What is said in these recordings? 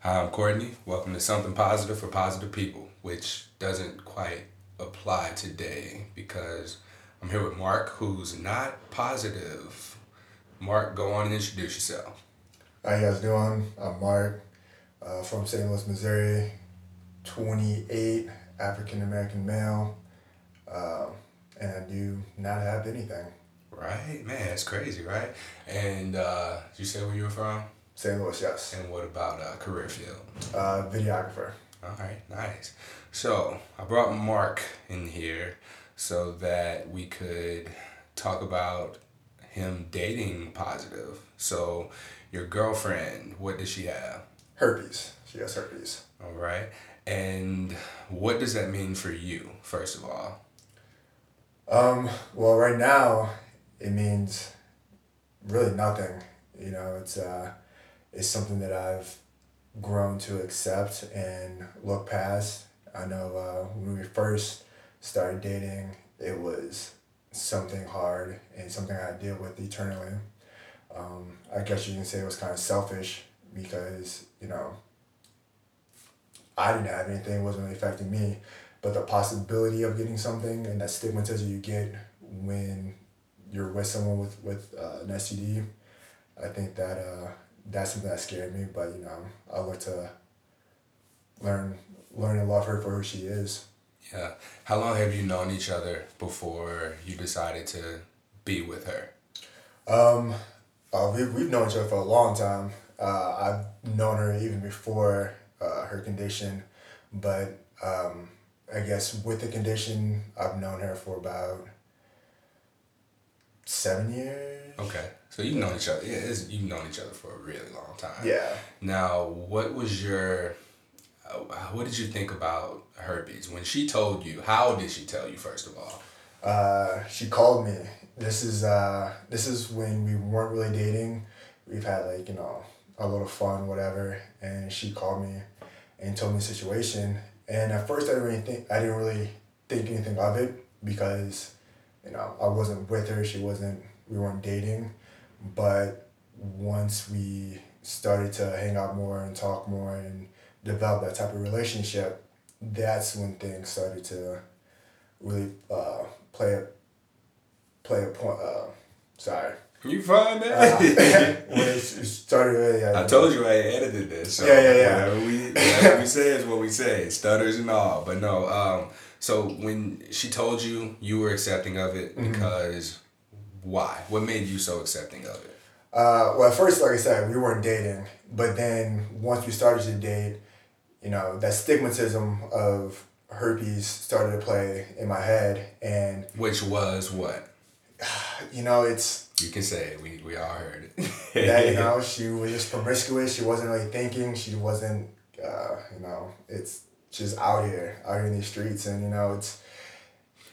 Hi, I'm Courtney. Welcome to Something Positive for Positive People, which doesn't quite apply today because I'm here with Mark, who's not positive. Mark, go on and introduce yourself. How you guys doing? I'm Mark uh, from St. Louis, Missouri. 28, African American male, uh, and I do not have anything. Right, man, it's crazy, right? And uh, did you say where you were from? St. Louis, yes. And what about uh, career field? Uh, videographer. All right, nice. So I brought Mark in here so that we could talk about him dating positive. So your girlfriend, what does she have? Herpes. She has herpes. All right. And what does that mean for you, first of all? Um, well, right now, it means really nothing. You know, it's uh, it's something that I've grown to accept and look past. I know uh, when we first started dating, it was something hard and something I deal with eternally. Um, I guess you can say it was kind of selfish because you know I didn't have anything, it wasn't really affecting me. But the possibility of getting something and that stigmatism you get when you're with someone with, with uh, an STD, I think that uh, that's something that scared me. But, you know, I look to learn, learn and love her for who she is. Yeah. How long have you known each other before you decided to be with her? Um, uh, we, we've known each other for a long time. Uh, I've known her even before uh, her condition, but um, I guess with the condition, I've known her for about seven years. Okay, so you've known each other. Yeah, you've known each other for a really long time. Yeah. Now, what was your uh, what did you think about herpes when she told you? How did she tell you first of all? Uh, she called me. This is uh, this is when we weren't really dating. We've had like you know a little fun, whatever. And she called me and told me the situation. And at first, I didn't really think I didn't really think anything of it because, you know, I wasn't with her. She wasn't. We weren't dating, but once we started to hang out more and talk more and develop that type of relationship, that's when things started to really uh, play a play a point. Uh, sorry, you fine, man? Uh, when it started, yeah, I told you I edited this. So yeah, yeah, yeah. Whatever we, whatever we say is what we say, stutters and all. But no, um, so when she told you you were accepting of it mm-hmm. because why? What made you so accepting of it? Uh, well, at first, like I said, we weren't dating, but then once we started to date, you know, that stigmatism of herpes started to play in my head, and which was what? You know, it's you can say it. We we all heard it. that you know she was just promiscuous. She wasn't really thinking. She wasn't. Uh, you know, it's just out here, out here in these streets, and you know it's.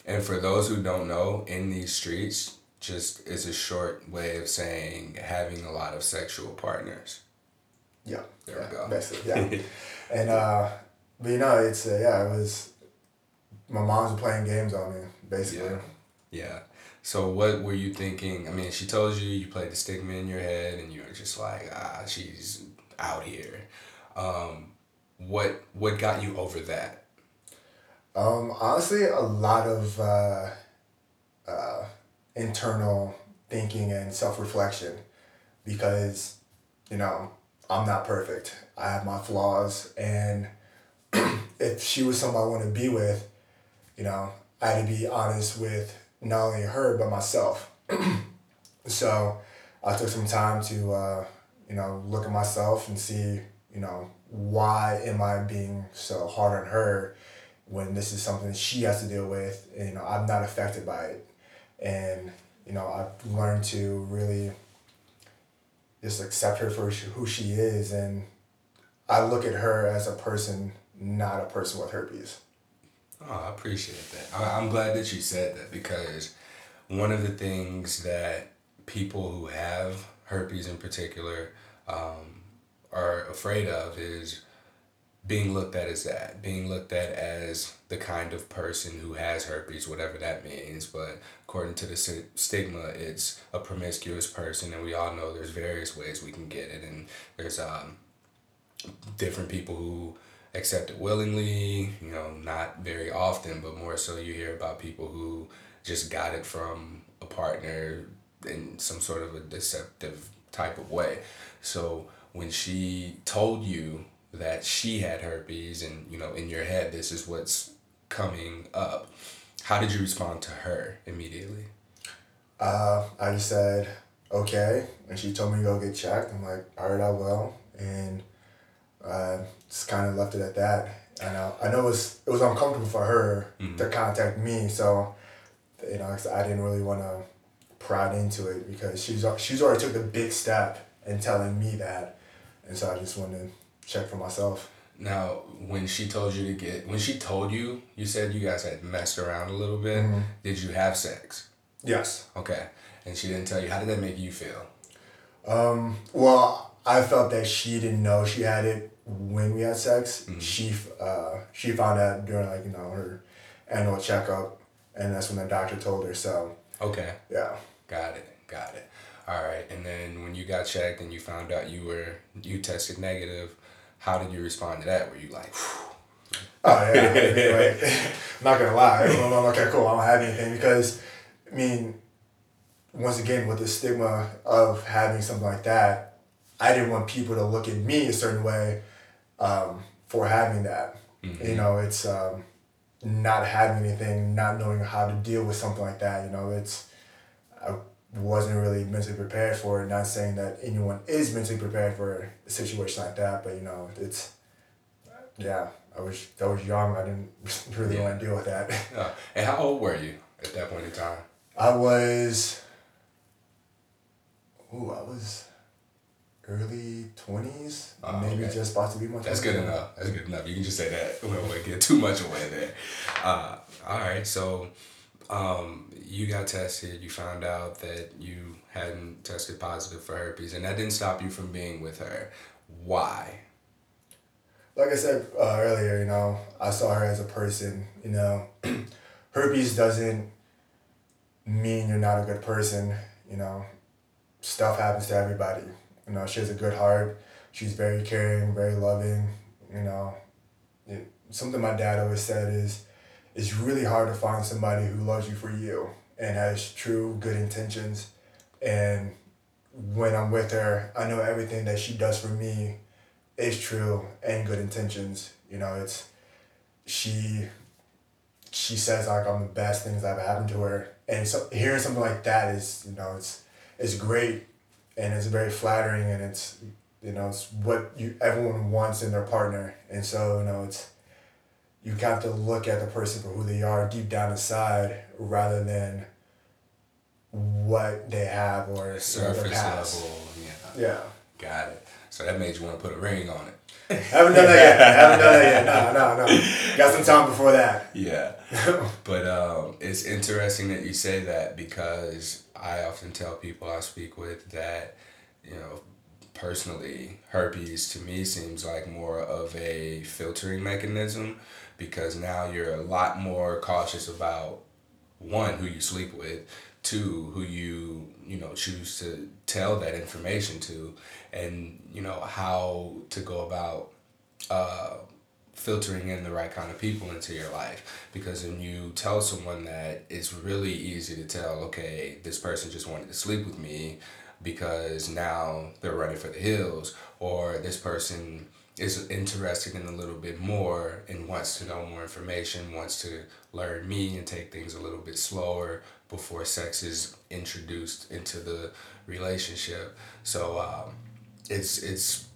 And for those who don't know, in these streets, just is a short way of saying having a lot of sexual partners. Yeah. There yeah, we go. Basically, yeah. and uh, but you know, it's uh, yeah, it was. My mom's playing games on me, basically. Yeah. Yeah. So what were you thinking? I mean, she told you you played the stigma in your head, and you were just like, ah, she's out here. Um, what what got you over that? Um, honestly, a lot of uh, uh, internal thinking and self reflection, because you know I'm not perfect. I have my flaws, and if she was someone I want to be with, you know, I had to be honest with not only her but myself. so I took some time to uh, you know look at myself and see you know why am I being so hard on her when this is something she has to deal with and you know I'm not affected by it and you know I've learned to really just accept her for who she is and I look at her as a person not a person with herpes. Oh, I appreciate that. I'm glad that you said that because one of the things that people who have herpes in particular um, are afraid of is being looked at as that, being looked at as the kind of person who has herpes, whatever that means. But according to the stigma, it's a promiscuous person, and we all know there's various ways we can get it, and there's um, different people who accept it willingly, you know, not very often, but more so you hear about people who just got it from a partner in some sort of a deceptive type of way. So when she told you that she had herpes and, you know, in your head, this is what's coming up, how did you respond to her immediately? Uh, I just said, okay. And she told me to go get checked. I'm like, all right, I will. And uh, just kind of left it at that. And uh, I know it was, it was uncomfortable for her mm-hmm. to contact me. So, you know, I didn't really want to pry into it because she's, she's already took the big step in telling me that. And so I just wanted to check for myself. Now, when she told you to get, when she told you, you said you guys had messed around a little bit. Mm-hmm. Did you have sex? Yes. Okay. And she didn't tell you. How did that make you feel? Um, well, I felt that she didn't know she had it when we had sex. Mm-hmm. She uh, she found out during like you know her annual checkup, and that's when the doctor told her. So. Okay. Yeah. Got it. Got it. All right. And then when you got checked and you found out you were you tested negative, how did you respond to that? Were you like? Whew. Oh yeah. like, I'm not gonna lie. I'm okay, cool. I don't have anything because I mean, once again, with the stigma of having something like that, I didn't want people to look at me a certain way um, for having that. Mm-hmm. You know, it's um, not having anything, not knowing how to deal with something like that. You know, it's I wasn't really mentally prepared for it. Not saying that anyone is mentally prepared for a situation like that, but you know, it's yeah. I was I was young. I didn't really yeah. want to deal with that. Uh, and how old were you at that point in time? I was, ooh, I was early 20s, oh, maybe okay. just about to be my That's good enough. That's good enough. You can just say that. We don't want to get too much away there. Uh, all right, so um, you got tested. You found out that you hadn't tested positive for herpes, and that didn't stop you from being with her. Why? Like I said uh, earlier, you know, I saw her as a person. You know, herpes doesn't mean you're not a good person. You know, stuff happens to everybody. You know, she has a good heart. She's very caring, very loving. You know, it, something my dad always said is, it's really hard to find somebody who loves you for you and has true good intentions. And when I'm with her, I know everything that she does for me is true and good intentions. You know, it's she she says like I'm the best things that have happened to her, and so hearing something like that is you know it's it's great, and it's very flattering, and it's you know it's what you everyone wants in their partner, and so you know it's you have to look at the person for who they are deep down inside rather than what they have or surface their past. level. Yeah. Yeah. Got it. So that made you want to put a ring on it. haven't done that yet. haven't done that yet. No, no, no. Got some time before that. Yeah. but um, it's interesting that you say that because I often tell people I speak with that, you know, personally, herpes to me seems like more of a filtering mechanism because now you're a lot more cautious about one, who you sleep with, two, who you, you know, choose to tell that information to, and, you know, how to go about uh, filtering in the right kind of people into your life. Because when you tell someone that it's really easy to tell okay this person just wanted to sleep with me because now they're running for the hills or this person is interested in a little bit more and wants to know more information wants to learn me and take things a little bit slower before sex is introduced into the relationship. So um, it's it's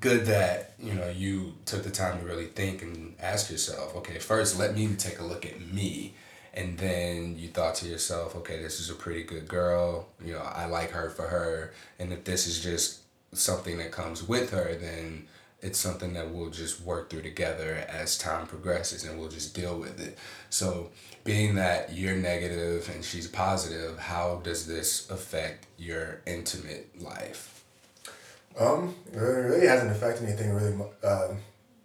good that you know you took the time to really think and ask yourself okay first let me take a look at me. And then you thought to yourself okay this is a pretty good girl. You know i like her for her. And if this is just something that comes with her then it's something that we'll just work through together as time progresses and we'll just deal with it so being that you're negative and she's positive how does this affect your intimate life um, it really hasn't affected anything really uh,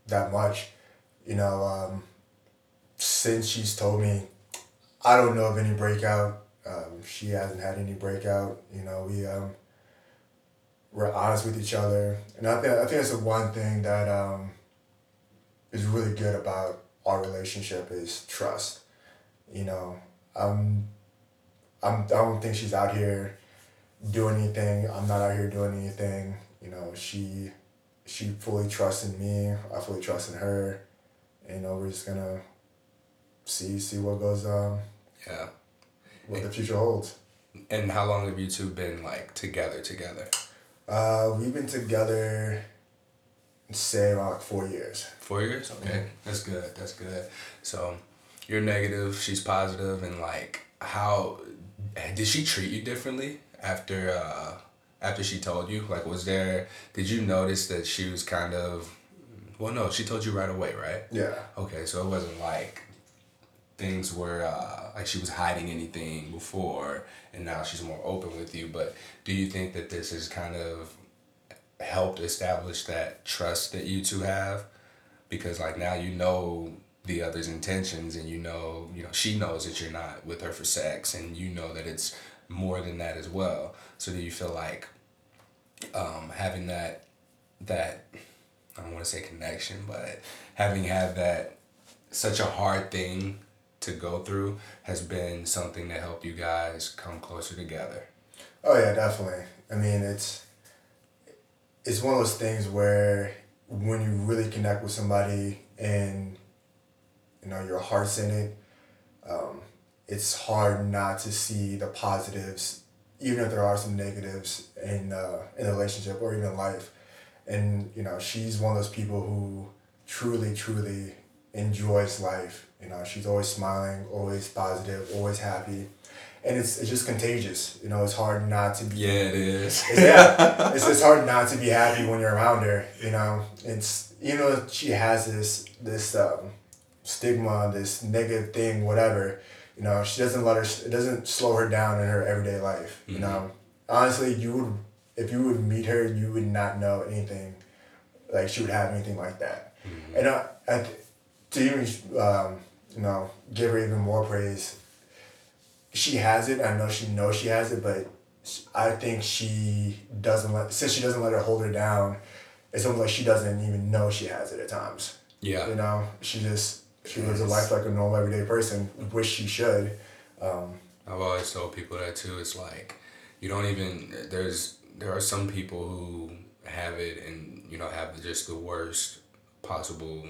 that much. You know, um, since she's told me, I don't know of any breakout. Um, she hasn't had any breakout. You know, we um, we're honest with each other, and I think I think that's the one thing that um, is really good about our relationship is trust. You know, I'm, I'm I don't think she's out here doing anything. I'm not out here doing anything. You know, she she fully trusts in me. I fully trust in her. And, you know, we're just gonna see see what goes um Yeah. what the future holds. And how long have you two been like together together? Uh, we've been together, say about like four years. Four years? Okay. That's good. That's good. So you're negative, she's positive, and like how did she treat you differently after uh after she told you? Like was there did you notice that she was kind of well no, she told you right away, right? Yeah. Okay, so it wasn't like things were uh, like she was hiding anything before and now she's more open with you. But do you think that this has kind of helped establish that trust that you two have? Because like now you know the other's intentions and you know, you know, she knows that you're not with her for sex and you know that it's more than that as well. So do you feel like um, having that that I don't want to say connection, but having had that such a hard thing to go through has been something that helped you guys come closer together. Oh yeah, definitely. I mean, it's it's one of those things where when you really connect with somebody and you know your heart's in it, um, it's hard not to see the positives, even if there are some negatives in uh, in a relationship or even life. And you know, she's one of those people who truly, truly enjoys life. You know, she's always smiling, always positive, always happy. And it's, it's just contagious. You know, it's hard not to be. Yeah, it is. It's, yeah, it's it's hard not to be happy when you're around her. You know, it's you know she has this this um, stigma, this negative thing, whatever. You know, she doesn't let her. It doesn't slow her down in her everyday life. You know, honestly, you would if you would meet her, you would not know anything like she would have anything like that. And I, I, to even um, you know give her even more praise. She has it. I know she knows she has it, but I think she doesn't let since she doesn't let her hold her down. It's almost like she doesn't even know she has it at times. Yeah. You know, she just she lives a life like a normal everyday person, which she should. Um, I've always told people that too. It's like you don't even there's there are some people who have it and you know have just the worst possible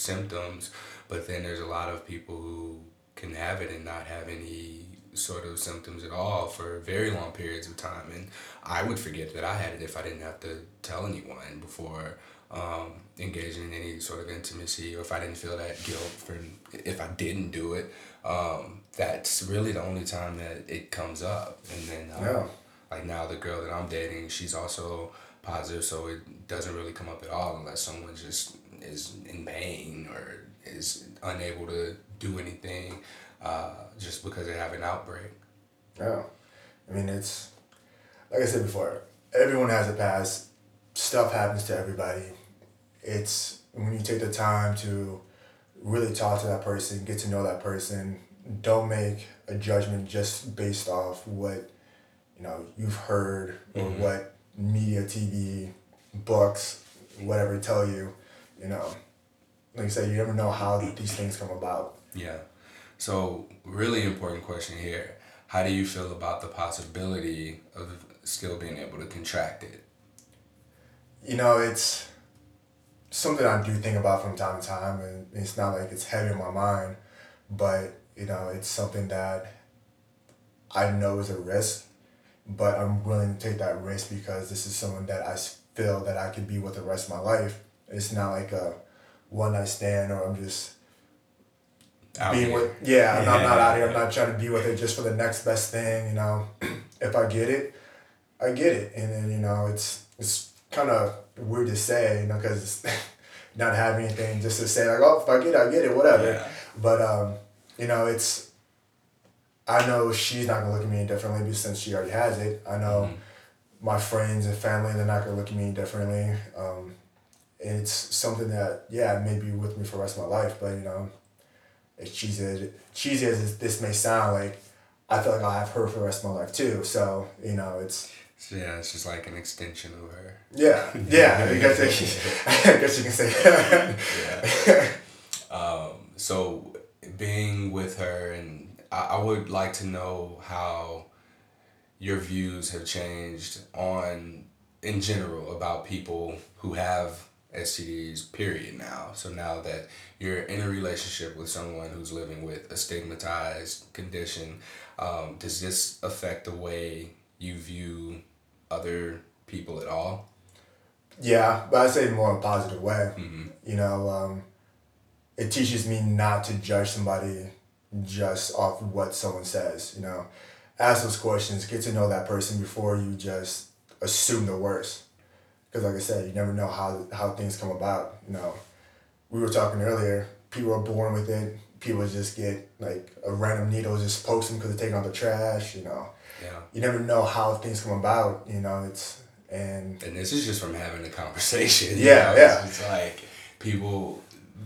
symptoms, but then there's a lot of people who can have it and not have any sort of symptoms at all for very long periods of time. And I would forget that I had it if I didn't have to tell anyone before um, engaging in any sort of intimacy or if I didn't feel that guilt for if I didn't do it. Um, that's really the only time that it comes up. And then, um, Yeah. like now, the girl that I'm dating, she's also positive, so it doesn't really come up at all unless someone just is in pain or is unable to do anything uh, just because they have an outbreak. Yeah. I mean, it's like I said before, everyone has a past. Stuff happens to everybody. It's when you take the time to really talk to that person, get to know that person, don't make a judgment just based off what you know you've heard or what media, TV, books, whatever tell you. You know, like I said, you never know how these things come about. Yeah. So, really important question here. How do you feel about the possibility of still being able to contract it? you know, it's something I do think about from time to time, and it's not like it's heavy in my mind, but you know, it's something that I know is a risk, but I'm willing to take that risk because this is someone that I feel that I could be with the rest of my life. It's not like a one night stand, or I'm just Out being here? with yeah, I'm, not, not out here. I'm not trying to be with it just for the next best thing. You know, if I get it, I get it, and then you know it's it's kind of weird to say, you know, because not having anything just to say like, oh, if I get it, I get it, whatever. Yeah. But um, you know, it's I know she's not gonna look at me differently because since she already has it. I know my friends and family they're not gonna look at me differently. Um, it's something that yeah may be with me for the rest of my life, but you know, as cheesy as cheesy as this may sound, like I feel like I'll have her for the rest of my life too. So you know, it's So, yeah, it's just like an extension of her. Yeah, yeah. I guess, I guess you can say that. yeah. Um, so being with her, and I, I would like to know how your views have changed on, in general, about people who have STDs, period, now. So now that you're in a relationship with someone who's living with a stigmatized condition, um, does this affect the way you view other people at all? Yeah, but I say more in a positive way. Mm-hmm. You know, um, it teaches me not to judge somebody just off what someone says. You know, ask those questions, get to know that person before you just assume the worst. Because, like I said, you never know how how things come about. You know, we were talking earlier. People are born with it. People just get like a random needle just pokes them because they're taking out the trash. You know, yeah. You never know how things come about. You know, it's and and this is just from having a conversation. Yeah, know? yeah. It's, it's, like people,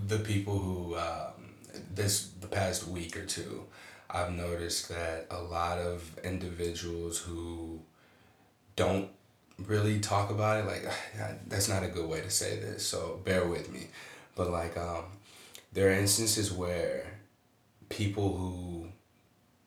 the people who um, this the past week or two, I've noticed that a lot of individuals who don't really talk about it, like that's not a good way to say this, so bear with me. But like, um, there are instances where people who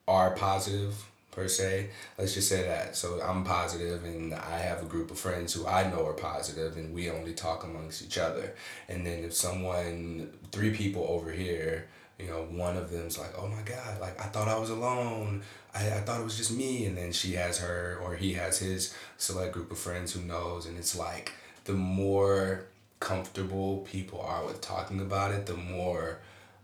are positive per se. Let's just say that. So I'm positive, and I have a group of friends who I know are positive, and we only talk amongst each other. And then if someone, three people over here, you know, one of them's like, oh my God, like I thought I was alone. I, I thought it was just me. And then she has her, or he has his select group of friends who knows. And it's like the more comfortable people are with talking about it, the more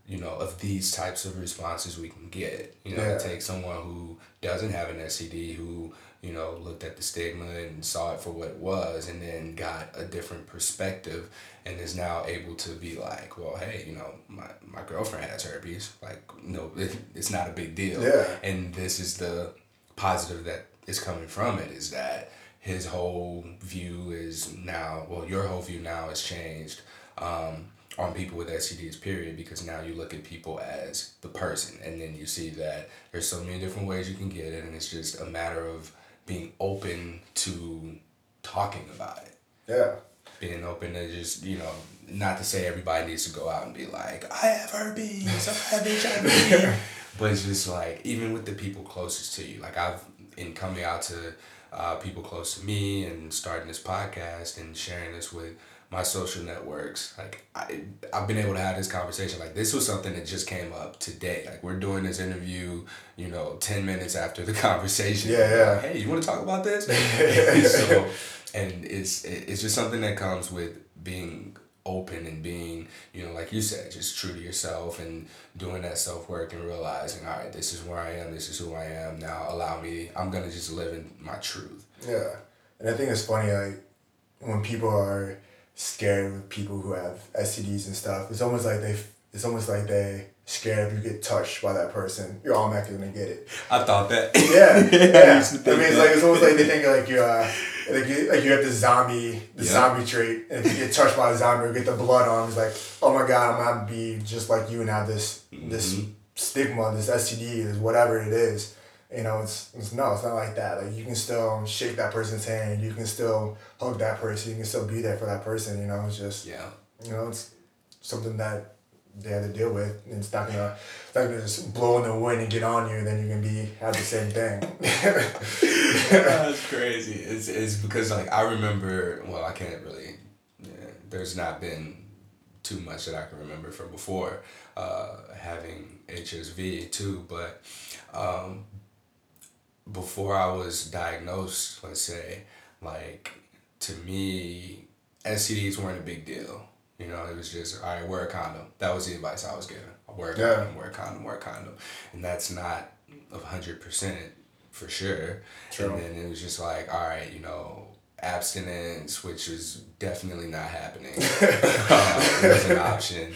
you know, of these types of responses we can get. You know, yeah. take someone who doesn't have an STD, who, you know, looked at the stigma and saw it for what it was and then got a different perspective and is now able to be like, well, hey, you know, my, my girlfriend has herpes. Like, no, it, it's not a big deal. Yeah. And this is the positive that is coming from it is that his whole view is now, well, your whole view now has changed. Um, on people with STDs, period, because now you look at people as the person, and then you see that there's so many different ways you can get it, and it's just a matter of being open to talking about it. Yeah. Being open to just, you know, not to say everybody needs to go out and be like, I have herpes, I have HIV. but it's just like, even with the people closest to you, like I've, in coming out to uh, people close to me and starting this podcast and sharing this with my social networks. Like I I've been able to have this conversation. Like this was something that just came up today. Like we're doing this interview, you know, ten minutes after the conversation. Yeah, yeah. Like, hey, you want to talk about this? so, and it's it's just something that comes with being open and being, you know, like you said, just true to yourself and doing that self work and realizing, all right, this is where I am, this is who I am. Now allow me, I'm gonna just live in my truth. Yeah. And I think it's funny, like when people are scared with people who have STDs and stuff. It's almost like they it's almost like they scared if you get touched by that person, you're automatically gonna get it. I thought that. Yeah, yeah. I, mean, it's like it's almost like they think like you uh, like you like you have the zombie the yep. zombie trait, and if you get touched by a zombie or get the blood on, it's like oh my god, I'm gonna be just like you and have this mm-hmm. this stigma, this STD, this whatever it is you know, it's, it's no, it's not like that. Like you can still shake that person's hand, you can still hug that person, you can still be there for that person. You know, it's just yeah, you know, it's something that they have to deal with. And it's not gonna, it's not gonna just blow in the wind and get on you, and then you can be have the same thing. That's crazy. It's it's because like I remember. Well, I can't really. Yeah, there's not been too much that I can remember from before uh, having HSV two, but um, before I was diagnosed, let's say, like to me, STDs weren't a big deal. You know, it was just all right, wear a condom. That was the advice I was given. Wear a yeah. condom, wear a condom, wear a condom, and that's not a hundred percent for sure. True. And then it was just like, all right, you know, abstinence, which was definitely not happening. um, was an option.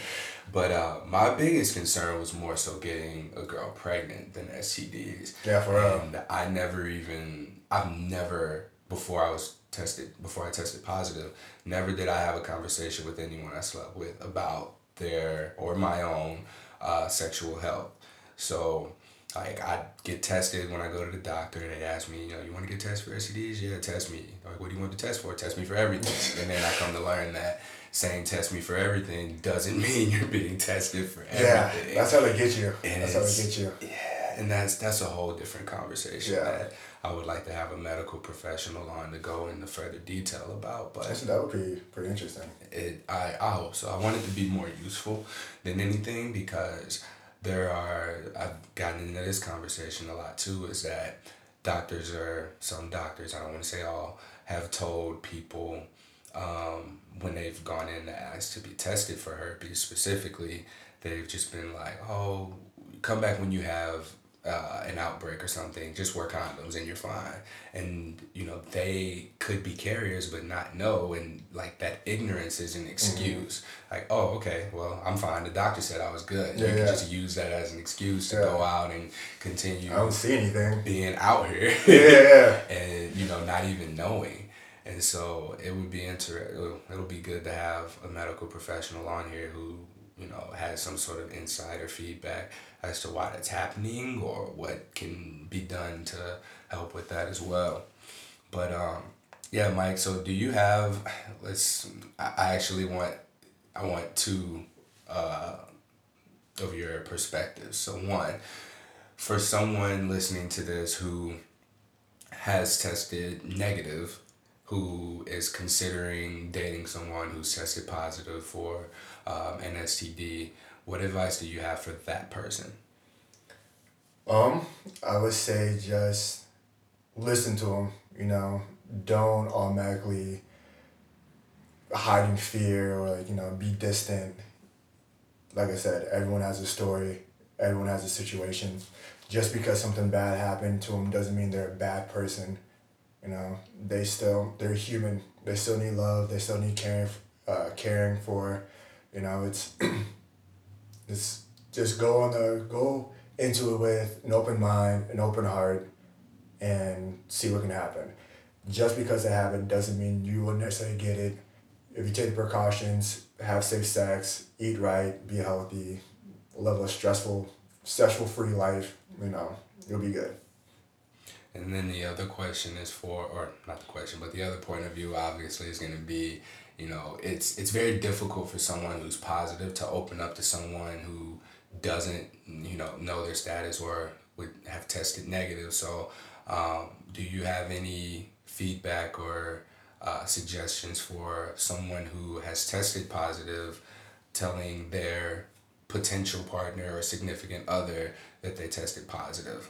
But uh, my biggest concern was more so getting a girl pregnant than STDs. Yeah, for real. And I never even, I've never, before I was tested, before I tested positive, never did I have a conversation with anyone I slept with about their or my own uh, sexual health. So like I get tested when I go to the doctor. And they ask me, you know, you want to get tested for STDs? Yeah, test me. Like, what do you want to test for? Test me for everything. and then I come to learn that saying test me for everything doesn't mean you're being tested for everything. Yeah, that's how they get you. And that's how they get you. Yeah, and that's that's a whole different conversation yeah. that I would like to have a medical professional on to go into further detail about. But Actually, that would be pretty interesting. It I, I hope so. I want it to be more useful than anything because there are I've gotten into this conversation a lot too, is that doctors are some doctors, I don't want to say all, have told people um, when they've gone in to ask to be tested for herpes specifically, they've just been like, oh, come back when you have uh, an outbreak or something, just wear condoms and you're fine. And you know they could be carriers but not know, and like that ignorance is an excuse. Mm-hmm. Like, oh, okay, well, I'm fine. The doctor said I was good. Yeah, you can just use that as an excuse to yeah. go out and continue. I don't see anything being out here. yeah, and you know, not even knowing. And so it would be inter- it'll, be good to have a medical professional on here who you know has some sort of insight or feedback as to why that's happening or what can be done to help with that as well. But um, yeah, Mike. So do you have? Let's. I actually want. I want two uh, of your perspectives. So one, for someone listening to this who has tested negative who is considering dating someone who's tested positive for um, an STD, what advice do you have for that person? Um, I would say just listen to them. You know, don't automatically hide in fear or like you know be distant. Like I said, everyone has a story. Everyone has a situation. Just because something bad happened to them doesn't mean they're a bad person you know, they still they're human. They still need love. They still need caring, uh, caring for. You know, it's it's just go on the go into it with an open mind, an open heart, and see what can happen. Just because it doesn't mean you will necessarily get it. If you take precautions, have safe sex, eat right, be healthy, live a stressful, stressful free life, you know, you'll be good. And then the other question is for, or not the question, but the other point of view obviously is going to be, you know, it's it's very difficult for someone who's positive to open up to someone who doesn't, you know, know their status or would have tested negative. So, um, do you have any feedback or uh, suggestions for someone who has tested positive, telling their potential partner or significant other that they tested positive?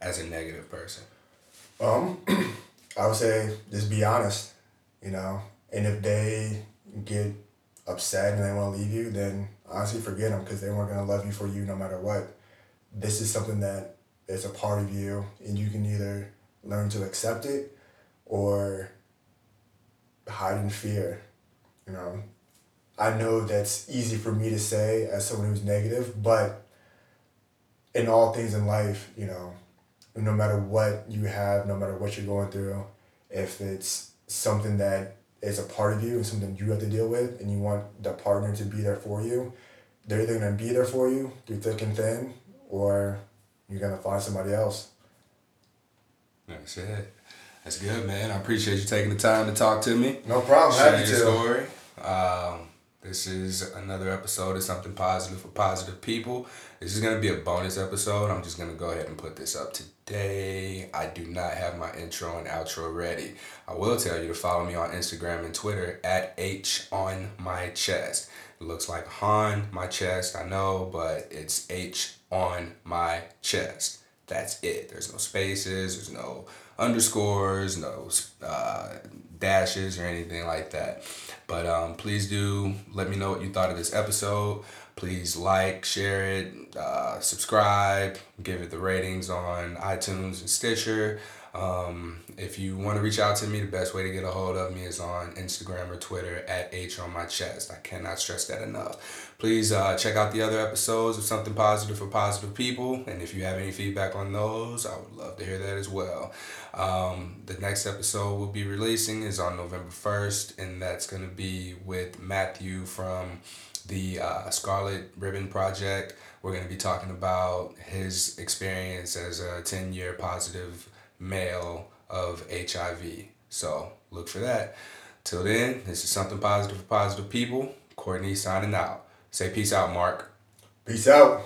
As a negative person? Um, I would say just be honest, you know, and if they get upset and they want to leave you, then honestly forget them because they weren't gonna love you for you no matter what. This is something that is a part of you, and you can either learn to accept it or hide in fear. You know, I know that's easy for me to say as someone who's negative, but in all things in life, you know, no matter what you have, no matter what you're going through, if it's something that is a part of you and something you have to deal with and you want the partner to be there for you, they're either going to be there for you through thick and thin or you're going to find somebody else. That's it. That's good, man. I appreciate you taking the time to talk to me. No problem. Share Happy your to. story. Um, this is another episode of Something Positive for Positive People. This is going to be a bonus episode. I'm just going to go ahead and put this up today. I do not have my intro and outro ready. I will tell you to follow me on Instagram and Twitter at H on my chest. It looks like Han, my chest, I know, but it's H on my chest. That's it. There's no spaces, there's no underscores, no uh, dashes or anything like that. But um, please do let me know what you thought of this episode. Please like, share it, uh, subscribe, give it the ratings on iTunes and Stitcher. Um, if you want to reach out to me, the best way to get a hold of me is on Instagram or Twitter at H on my chest. I cannot stress that enough. Please uh, check out the other episodes of Something Positive for Positive People. And if you have any feedback on those, I would love to hear that as well. Um, the next episode we'll be releasing is on November 1st, and that's going to be with Matthew from the uh, Scarlet Ribbon Project. We're going to be talking about his experience as a 10 year positive male of HIV. So look for that. Till then, this is something positive for positive people. Courtney signing out. Say peace out, Mark. Peace out.